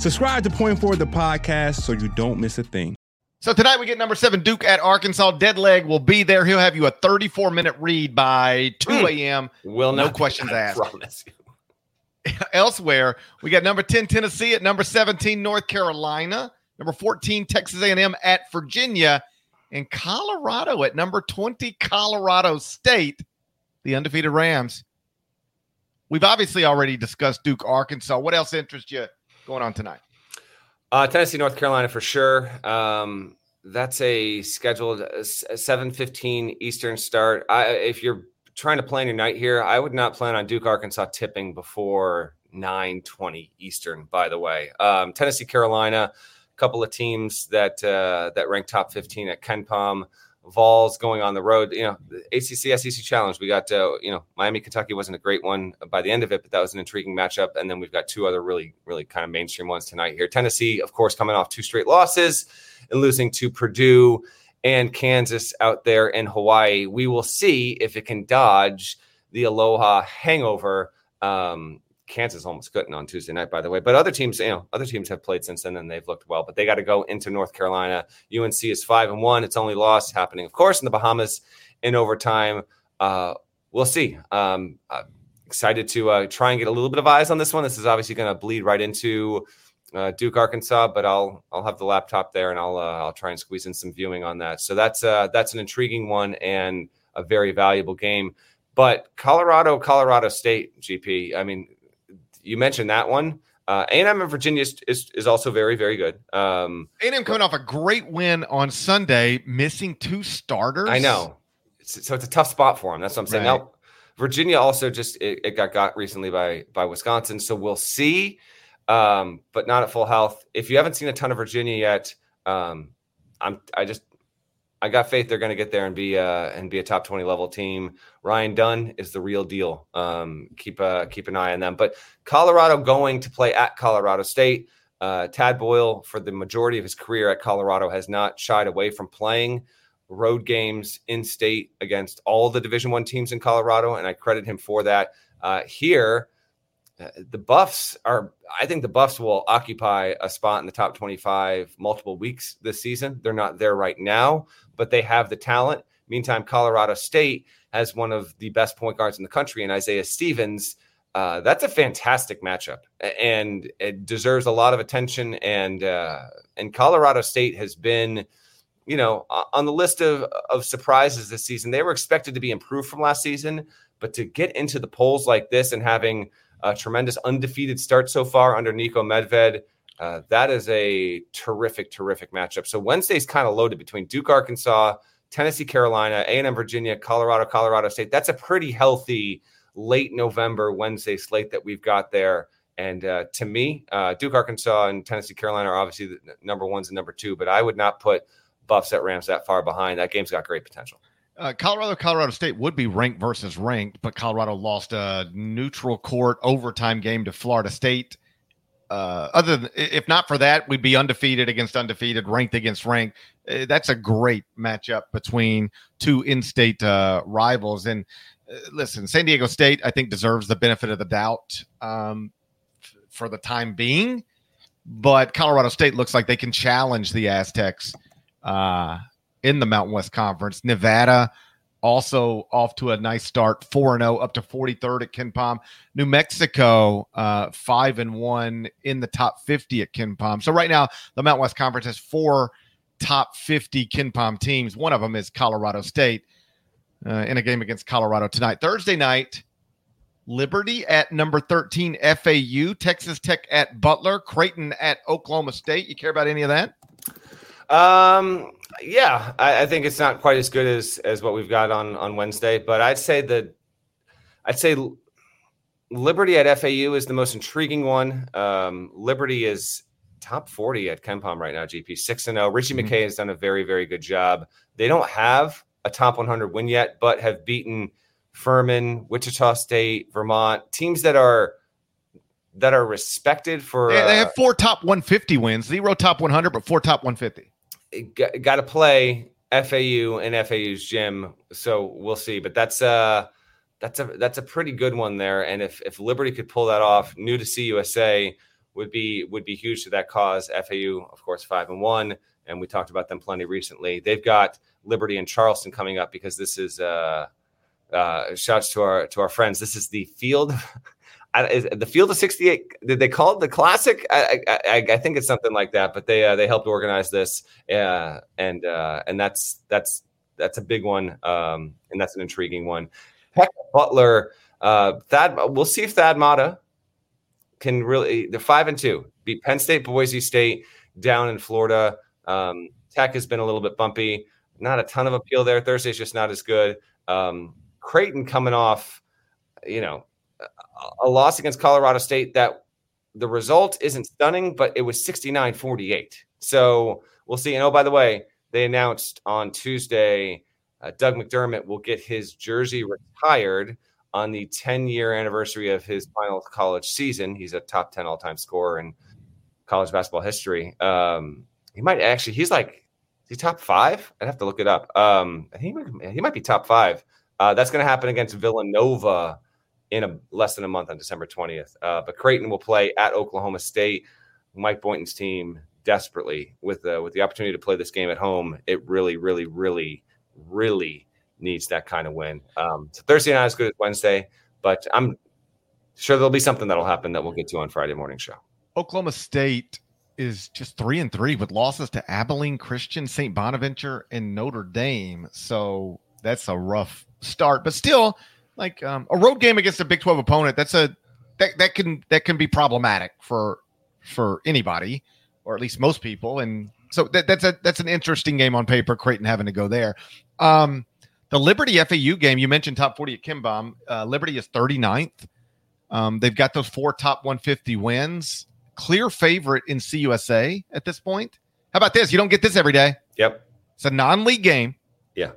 Subscribe to Point Forward the podcast so you don't miss a thing. So tonight we get number seven Duke at Arkansas. Deadleg will be there. He'll have you a 34 minute read by 2 a.m. Hmm. Will no questions asked. Promise you. (laughs) Elsewhere, we got number 10 Tennessee at number 17 North Carolina, number 14 Texas A&M at Virginia, and Colorado at number 20 Colorado State, the undefeated Rams. We've obviously already discussed Duke Arkansas. What else interests you going on tonight? Uh, Tennessee, North Carolina for sure. Um, that's a scheduled uh, seven fifteen Eastern start. I, if you're trying to plan your night here, I would not plan on Duke Arkansas tipping before nine twenty Eastern. By the way, um, Tennessee, Carolina, a couple of teams that uh, that rank top fifteen at KenPom. Vols going on the road. You know, ACC SEC challenge. We got uh, you know Miami Kentucky wasn't a great one by the end of it, but that was an intriguing matchup. And then we've got two other really really kind of mainstream ones tonight here. Tennessee, of course, coming off two straight losses and losing to Purdue and Kansas out there in Hawaii. We will see if it can dodge the Aloha hangover. Um, Kansas almost couldn't on Tuesday night, by the way. But other teams, you know, other teams have played since then and they've looked well. But they got to go into North Carolina. UNC is five and one. It's only loss happening, of course, in the Bahamas in overtime. Uh, we'll see. Um, excited to uh, try and get a little bit of eyes on this one. This is obviously going to bleed right into uh, Duke, Arkansas, but I'll I'll have the laptop there and I'll uh, I'll try and squeeze in some viewing on that. So that's uh, that's an intriguing one and a very valuable game. But Colorado, Colorado State, GP. I mean, you mentioned that one. Uh, A&M and Virginia is, is, is also very, very good. Um, A&M coming off a great win on Sunday, missing two starters. I know. It's, so it's a tough spot for them. That's what I'm saying. Right. Now, Virginia also just it, it got got recently by by Wisconsin, so we'll see. Um, but not at full health. If you haven't seen a ton of Virginia yet, um, I'm I just I got faith they're going to get there and be uh, and be a top twenty level team. Ryan Dunn is the real deal. Um, keep uh, keep an eye on them. But Colorado going to play at Colorado State. Uh, Tad Boyle, for the majority of his career at Colorado, has not shied away from playing road games in state against all the Division One teams in Colorado, and I credit him for that. Uh, here, uh, the Buffs are. I think the Buffs will occupy a spot in the top twenty-five multiple weeks this season. They're not there right now, but they have the talent. Meantime, Colorado State has one of the best point guards in the country, and Isaiah Stevens. Uh, that's a fantastic matchup, and it deserves a lot of attention. And uh, and Colorado State has been, you know, on the list of of surprises this season. They were expected to be improved from last season, but to get into the polls like this and having a tremendous undefeated start so far under Niko Medved, uh, that is a terrific, terrific matchup. So Wednesday's kind of loaded between Duke, Arkansas, Tennessee, Carolina, A&M, Virginia, Colorado, Colorado State. That's a pretty healthy late November Wednesday slate that we've got there. And uh, to me, uh, Duke, Arkansas, and Tennessee, Carolina are obviously the number ones and number two, but I would not put Buffs at Rams that far behind. That game's got great potential. Uh, Colorado, Colorado State would be ranked versus ranked, but Colorado lost a neutral court overtime game to Florida State. Uh, other than if not for that, we'd be undefeated against undefeated, ranked against ranked. Uh, that's a great matchup between two in-state uh, rivals. And uh, listen, San Diego State, I think, deserves the benefit of the doubt um, f- for the time being, but Colorado State looks like they can challenge the Aztecs uh, in the Mountain West Conference. Nevada also off to a nice start 4 0 up to 43rd at KenPom. New Mexico uh, 5 and 1 in the top 50 at KenPom. So right now the Mountain West Conference has four top 50 KenPom teams. One of them is Colorado State uh, in a game against Colorado tonight. Thursday night Liberty at number 13 FAU, Texas Tech at Butler, Creighton at Oklahoma State. You care about any of that? Um, yeah, I, I, think it's not quite as good as as what we've got on on Wednesday, but I'd say that I'd say Liberty at FAU is the most intriguing one. Um, Liberty is top 40 at KenPom right now, GP 6 and 0. Ritchie mm-hmm. McKay has done a very, very good job. They don't have a top 100 win yet, but have beaten Furman, Wichita State, Vermont, teams that are that are respected for. They, they have uh, four top 150 wins, zero top 100, but four top 150 got to play FAU and FAU's gym, so we'll see. But that's uh that's a that's a pretty good one there. And if if Liberty could pull that off, new to CUSA would be would be huge to that cause. FAU, of course, five and one, and we talked about them plenty recently. They've got Liberty and Charleston coming up because this is uh uh shouts to our to our friends. This is the field is the Field of 68. Did they call it the Classic? I, I, I think it's something like that. But they uh, they helped organize this, uh, and uh, and that's that's that's a big one, um, and that's an intriguing one. Heck, Butler, uh, Thad. We'll see if Thad Matta can really. They're five and two. Beat Penn State, Boise State down in Florida. Um, Tech has been a little bit bumpy. Not a ton of appeal there. Thursday's just not as good. Um, Creighton coming off, you know, a loss against Colorado State that the result isn't stunning, but it was 69 48. So we'll see. And oh, by the way, they announced on Tuesday uh, Doug McDermott will get his jersey retired on the 10 year anniversary of his final college season. He's a top 10 all time scorer in college basketball history. Um, he might actually, he's like, he top five? I'd have to look it up. Um, I think he might be top five. Uh, that's going to happen against Villanova in a less than a month on December 20th. Uh, but Creighton will play at Oklahoma State. Mike Boynton's team desperately with the with the opportunity to play this game at home. It really, really, really, really needs that kind of win. Um, so Thursday night is good as Wednesday, but I'm sure there'll be something that'll happen that we'll get to on Friday morning show. Oklahoma State is just three and three with losses to Abilene Christian, St. Bonaventure, and Notre Dame. So that's a rough start, but still like um, a road game against a Big 12 opponent, that's a that, that can that can be problematic for for anybody or at least most people. And so that, that's a that's an interesting game on paper. Creighton having to go there. Um, the Liberty FAU game you mentioned top 40 at KenPom. Uh, Liberty is 39th. Um, they've got those four top 150 wins. Clear favorite in CUSA at this point. How about this? You don't get this every day. Yep. It's a non-league game. Yeah.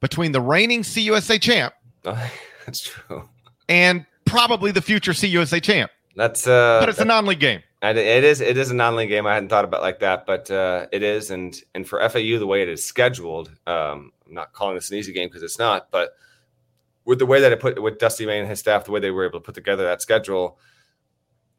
Between the reigning CUSA champ (laughs) That's true. And probably the future CUSA champ. That's uh but it's a non-league game. It is. It is a non-league game. I hadn't thought about like that, but uh, it is. And and for FAU, the way it is scheduled, um, I'm not calling this an easy game because it's not. But with the way that it put with Dusty May and his staff, the way they were able to put together that schedule,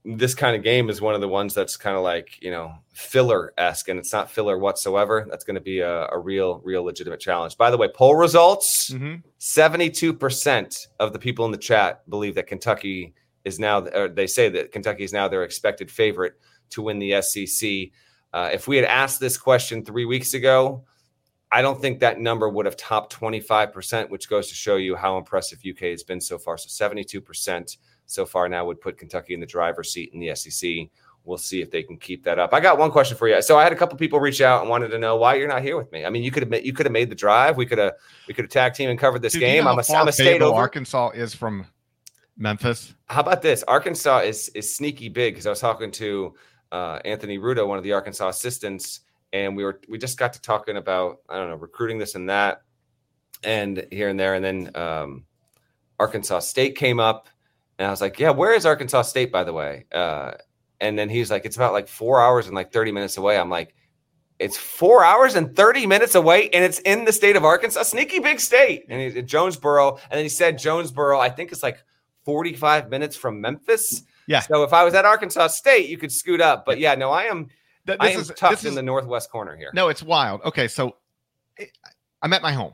this kind of game is one of the ones that's kind of like you know filler esque, and it's not filler whatsoever. That's going to be a, a, real, real legitimate challenge. By the way, poll results: mm-hmm. 72 mm-hmm. percent of the people in the chat believe that Kentucky is now, or they say that Kentucky is now their expected favorite to win the SEC. Uh, if we had asked this question three weeks ago, I don't think that number would have topped 25%, which goes to show you how impressive UK has been so far. So 72% so far now would put Kentucky in the driver's seat in the SEC. We'll see if they can keep that up. I got one question for you. So I had a couple people reach out and wanted to know why you're not here with me. I mean, you could have you could have made the drive. We could have we could have tag team and covered this Dude, game. You know I'm a, I'm a state over. Arkansas is from Memphis. How about this? Arkansas is is sneaky big because I was talking to uh, Anthony Ruta, one of the Arkansas assistants, and we were we just got to talking about I don't know recruiting this and that, and here and there, and then um, Arkansas State came up, and I was like, yeah, where is Arkansas State by the way? Uh, and then he's like, it's about like four hours and like thirty minutes away. I'm like. It's four hours and 30 minutes away, and it's in the state of Arkansas. Sneaky big state. And he's Jonesboro. And then he said Jonesboro, I think it's like 45 minutes from Memphis. Yeah. So if I was at Arkansas State, you could scoot up. But yeah, no, I am Th- I this am is- tucked this in the northwest corner here. No, it's wild. Okay, so it- I'm at my home.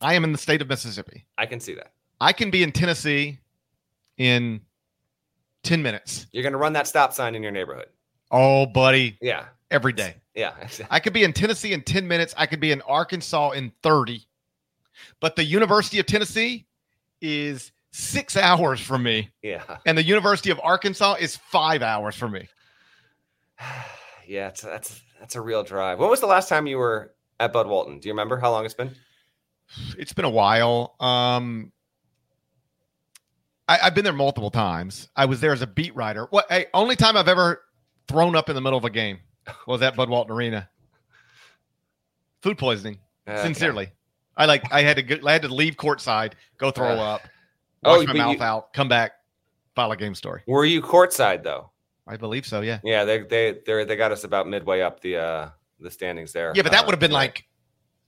I am in the state of Mississippi. I can see that. I can be in Tennessee in 10 minutes. You're gonna run that stop sign in your neighborhood. Oh, buddy, Yeah. every day. Yeah. I could be in Tennessee in 10 minutes. I could be in Arkansas in 30. But the University of Tennessee is six hours from me, yeah. and the University of Arkansas is five hours from me. (sighs) Yeah, it's, that's that's a real drive. When was the last time you were at Bud Walton? Do you remember how long it's been? (sighs) It's been a while. Um, I, I've been there multiple times. I was there as a beat writer. What? Hey, only time I've ever thrown up in the middle of a game was at Bud Walton Arena. Food poisoning. Okay. Sincerely, I like. I had to. Go, I had to leave courtside, go throw up, oh, wash my mouth you- out, come back, file a game story. Were you courtside though? I believe so. Yeah. Yeah, they they they they got us about midway up the uh the standings there. Yeah, but that Uh, would have been like.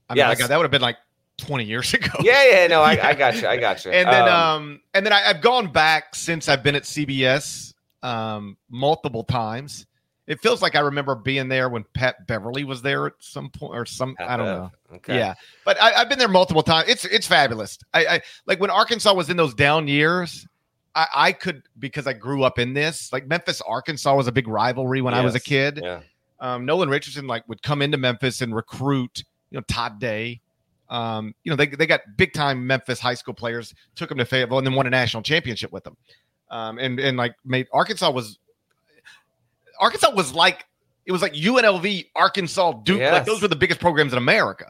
I mean, Yeah, my that would have been like twenty years (laughs) ago. Yeah, yeah, no, I, (laughs) I got you. I got you. and then um, and then I, I've gone back since I've been at CBS um multiple times. It feels like I remember being there when Pat Beverley was there at some point or some I don't know. Okay. Yeah, but I, I've been there multiple times. It's it's fabulous. I, I like when Arkansas was in those down years. I, I could because I grew up in this. Like Memphis, Arkansas was a big rivalry when I was a kid. Yeah. Um, Nolan Richardson like would come into Memphis and recruit. You know Todd Day. Um, you know they they got big time Memphis high school players. Took them to Fayetteville and then won a national championship with them. Um, and and like made Arkansas was Arkansas was like it was like UNLV, Arkansas, Duke. Like those were the biggest programs in America.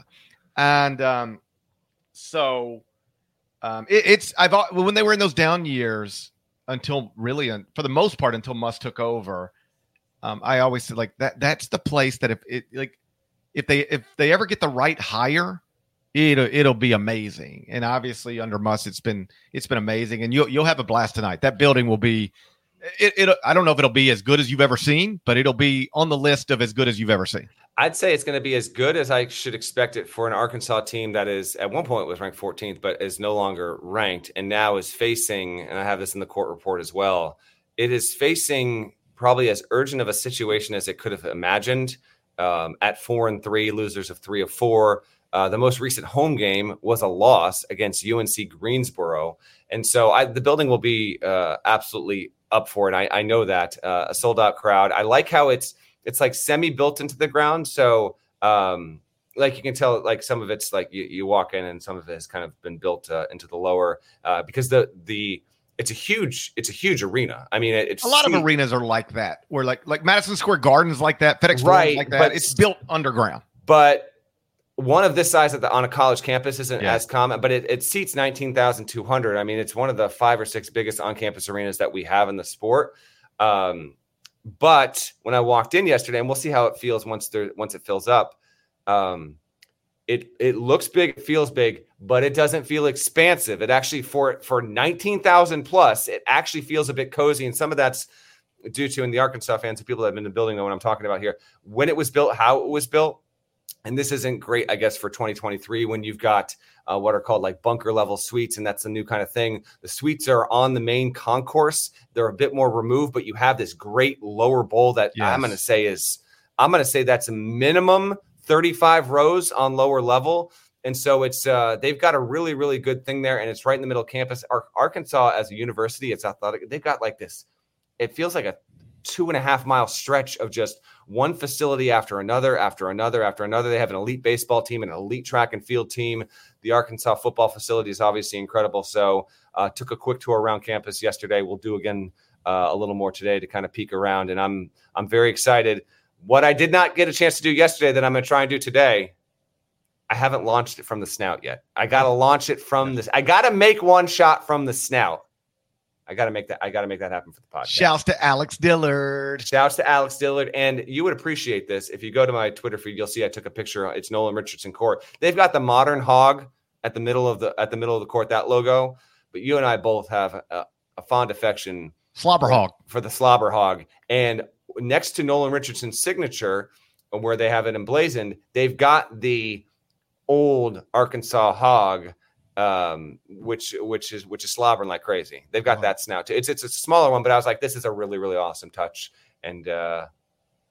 And um, so um, it, it's I've when they were in those down years until really for the most part until Muss took over. Um, I always said like that. That's the place that if it like if they if they ever get the right hire, it'll it'll be amazing. And obviously under Muss, it's been it's been amazing. And you'll you'll have a blast tonight. That building will be. It, it I don't know if it'll be as good as you've ever seen, but it'll be on the list of as good as you've ever seen. I'd say it's going to be as good as I should expect it for an Arkansas team that is at one point was ranked 14th, but is no longer ranked and now is facing, and I have this in the court report as well. It is facing probably as urgent of a situation as it could have imagined. Um, at four and three, losers of three of four. Uh, the most recent home game was a loss against UNC Greensboro, and so I, the building will be uh, absolutely up for it. I, I know that uh, a sold out crowd. I like how it's it's like semi built into the ground. So, um, like you can tell, like some of it's like you, you walk in and some of it has kind of been built uh, into the lower uh, because the the it's a huge it's a huge arena. I mean, it, it's A lot of arenas are like that, where like like Madison Square Garden is like that, FedEx Right, like that. but- It's built underground. but one of this size at the, on a college campus isn't Yeah. as common, but it, it seats 19,200. I mean, it's one of the five or six biggest on campus arenas that we have in the sport. Um, but when I walked in yesterday, and we'll see how it feels once there once it fills up. Um, it it looks big, it feels big, but it doesn't feel expansive. It actually for for 19,000 plus, it actually feels a bit cozy, and some of that's due to and the Arkansas fans and people that have been in the building know what I'm talking about here. When it was built, how it was built, and this isn't great, I guess, for 2023 when you've got uh, what are called like bunker level suites, and that's a new kind of thing. The suites are on the main concourse; they're a bit more removed, but you have this great lower bowl that I'm going to say is I'm going to say that's a minimum 35 rows on lower level. And so it's uh, they've got a really really good thing there, and it's right in the middle of campus. Ar- Arkansas as a university, it's athletic. They've got like this. It feels like a two and a half mile stretch of just one facility after another, after another, after another. They have an elite baseball team, an elite track and field team. The Arkansas football facility is obviously incredible. So, uh, took a quick tour around campus yesterday. We'll do again uh, a little more today to kind of peek around, and I'm I'm very excited. What I did not get a chance to do yesterday that I'm going to try and do today. I haven't launched it from the snout yet. I got to launch it from this. I got to make one shot from the snout. I got to make that. I got to make that happen for the podcast. Shouts to Alex Dillard. Shouts to Alex Dillard. And you would appreciate this. If you go to my Twitter feed, you'll see I took a picture. It's Nolan Richardson court. They've got the modern hog at the middle of the at the middle of the court, that logo. But you and I both have a, a fond affection Slobber hog. for the slobber hog. And next to Nolan Richardson's signature, where they have it emblazoned, they've got the old Arkansas hog um, which which is which is slobbering like crazy. They've got Oh. that snout too. It's it's a smaller one, but I was like, this is a really really awesome touch. And uh,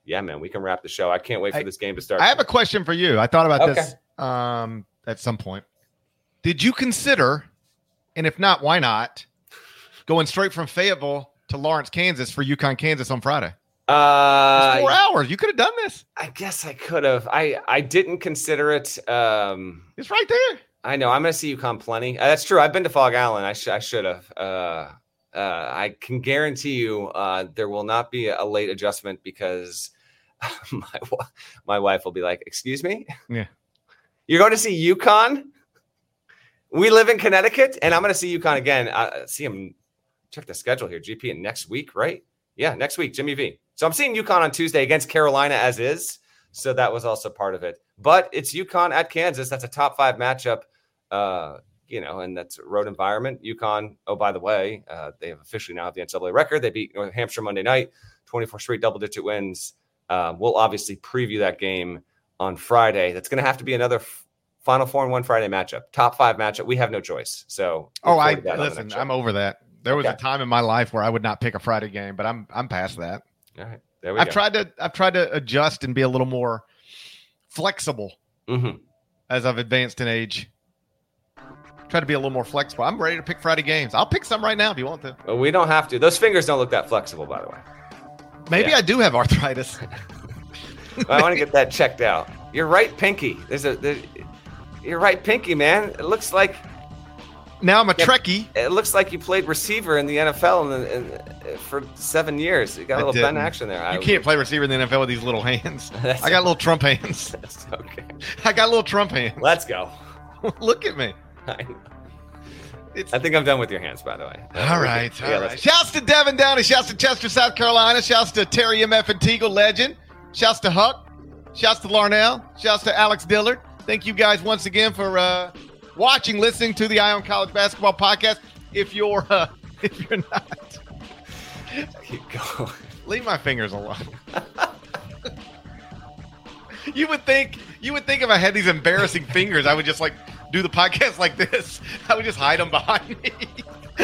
yeah, man, we can wrap the show. I can't wait for I- this game to start. I have a question for you. I thought about Okay. this um, at some point. Did you consider, and if not, why not, going straight from Fayetteville to Lawrence, Kansas for UConn, Kansas on Friday? Uh, four hours. You could have done this. I guess I could have. I I didn't consider it. Um, It's right there. I know I'm going to see UConn plenty. Uh, that's true. I've been to Phog Allen. I, sh- I should have. Uh, uh, I can guarantee you uh, there will not be a late adjustment because (laughs) my wa- my wife will be like, "Excuse me, Yeah. you're going to see UConn? We live in Connecticut, and I'm going to see UConn again. Uh, see him. Check the schedule here. GP and next week, right? Yeah, next week, Jimmy V. So I'm seeing UConn on Tuesday against Carolina as is. So that was also part of it. But it's UConn at Kansas. That's a top five matchup. Uh, you know, and that's a road environment. UConn, oh, by the way, uh, they have officially now have the NCAA record. They beat New Hampshire Monday night, 24 straight double digit wins. Um, we'll obviously preview that game on Friday. That's going to have to be another f- Final Four and one Friday matchup, top five matchup. We have no choice. So, Oh, I forward to that on the listen. I'm over that. There was Okay. a time in my life where I would not pick a Friday game, but I'm I'm past that. All right, there we I've go. tried to I've tried to adjust and be a little more flexible Mhm. as I've advanced in age. Try to be a little more flexible. I'm ready to pick Friday games. I'll pick some right now if you want to. Well, we don't have to. Those fingers don't look that flexible, by the way. Maybe Yeah. I do have arthritis. (laughs) I want to get that checked out. Your right pinky. There's a. There, your right pinky, man. It looks like now I'm a Yeah. Trekkie. it looks like you played receiver in the NFL in, in, for seven years. You got a I little bend action there. You I- can't play receiver in the NFL with these little hands. (laughs) I got little Trump hands. (laughs) That's okay. I got little Trump hands. Let's go. Look at me. I, It's I think I'm done with your hands, by the way. all right. Yeah, All let's- right. Shouts to Devin Downey. Shouts to Chester, South Carolina. Shouts to Terry MF and Teagle, legend. Shouts to Huck. Shouts to Larnell. Shouts to Alex Dillard. Thank you guys once again for uh, watching, listening to the Eye on College Basketball Podcast. If you're uh, (laughs) if you're not, Keep going. leave my fingers alone. (laughs) you would think you would think if I had these embarrassing fingers, I would just like do the podcast like this. (laughs) I would just hide them behind me.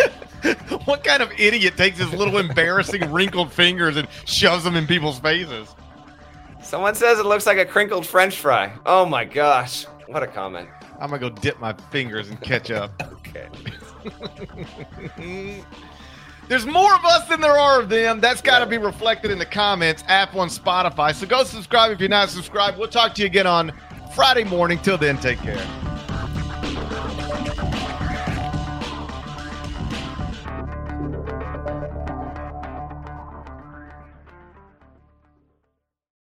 (laughs) what kind of idiot takes his little embarrassing (laughs) wrinkled fingers and shoves them in people's faces? Someone says it looks like a crinkled French fry. Oh my gosh. What a comment. I'm gonna go dip my fingers and catch up. Okay. There's more of us than there are of them. That's got to be reflected in the comments, Apple and Spotify. So go subscribe if you're not subscribed. We'll talk to you again on Friday morning. Till then, take care.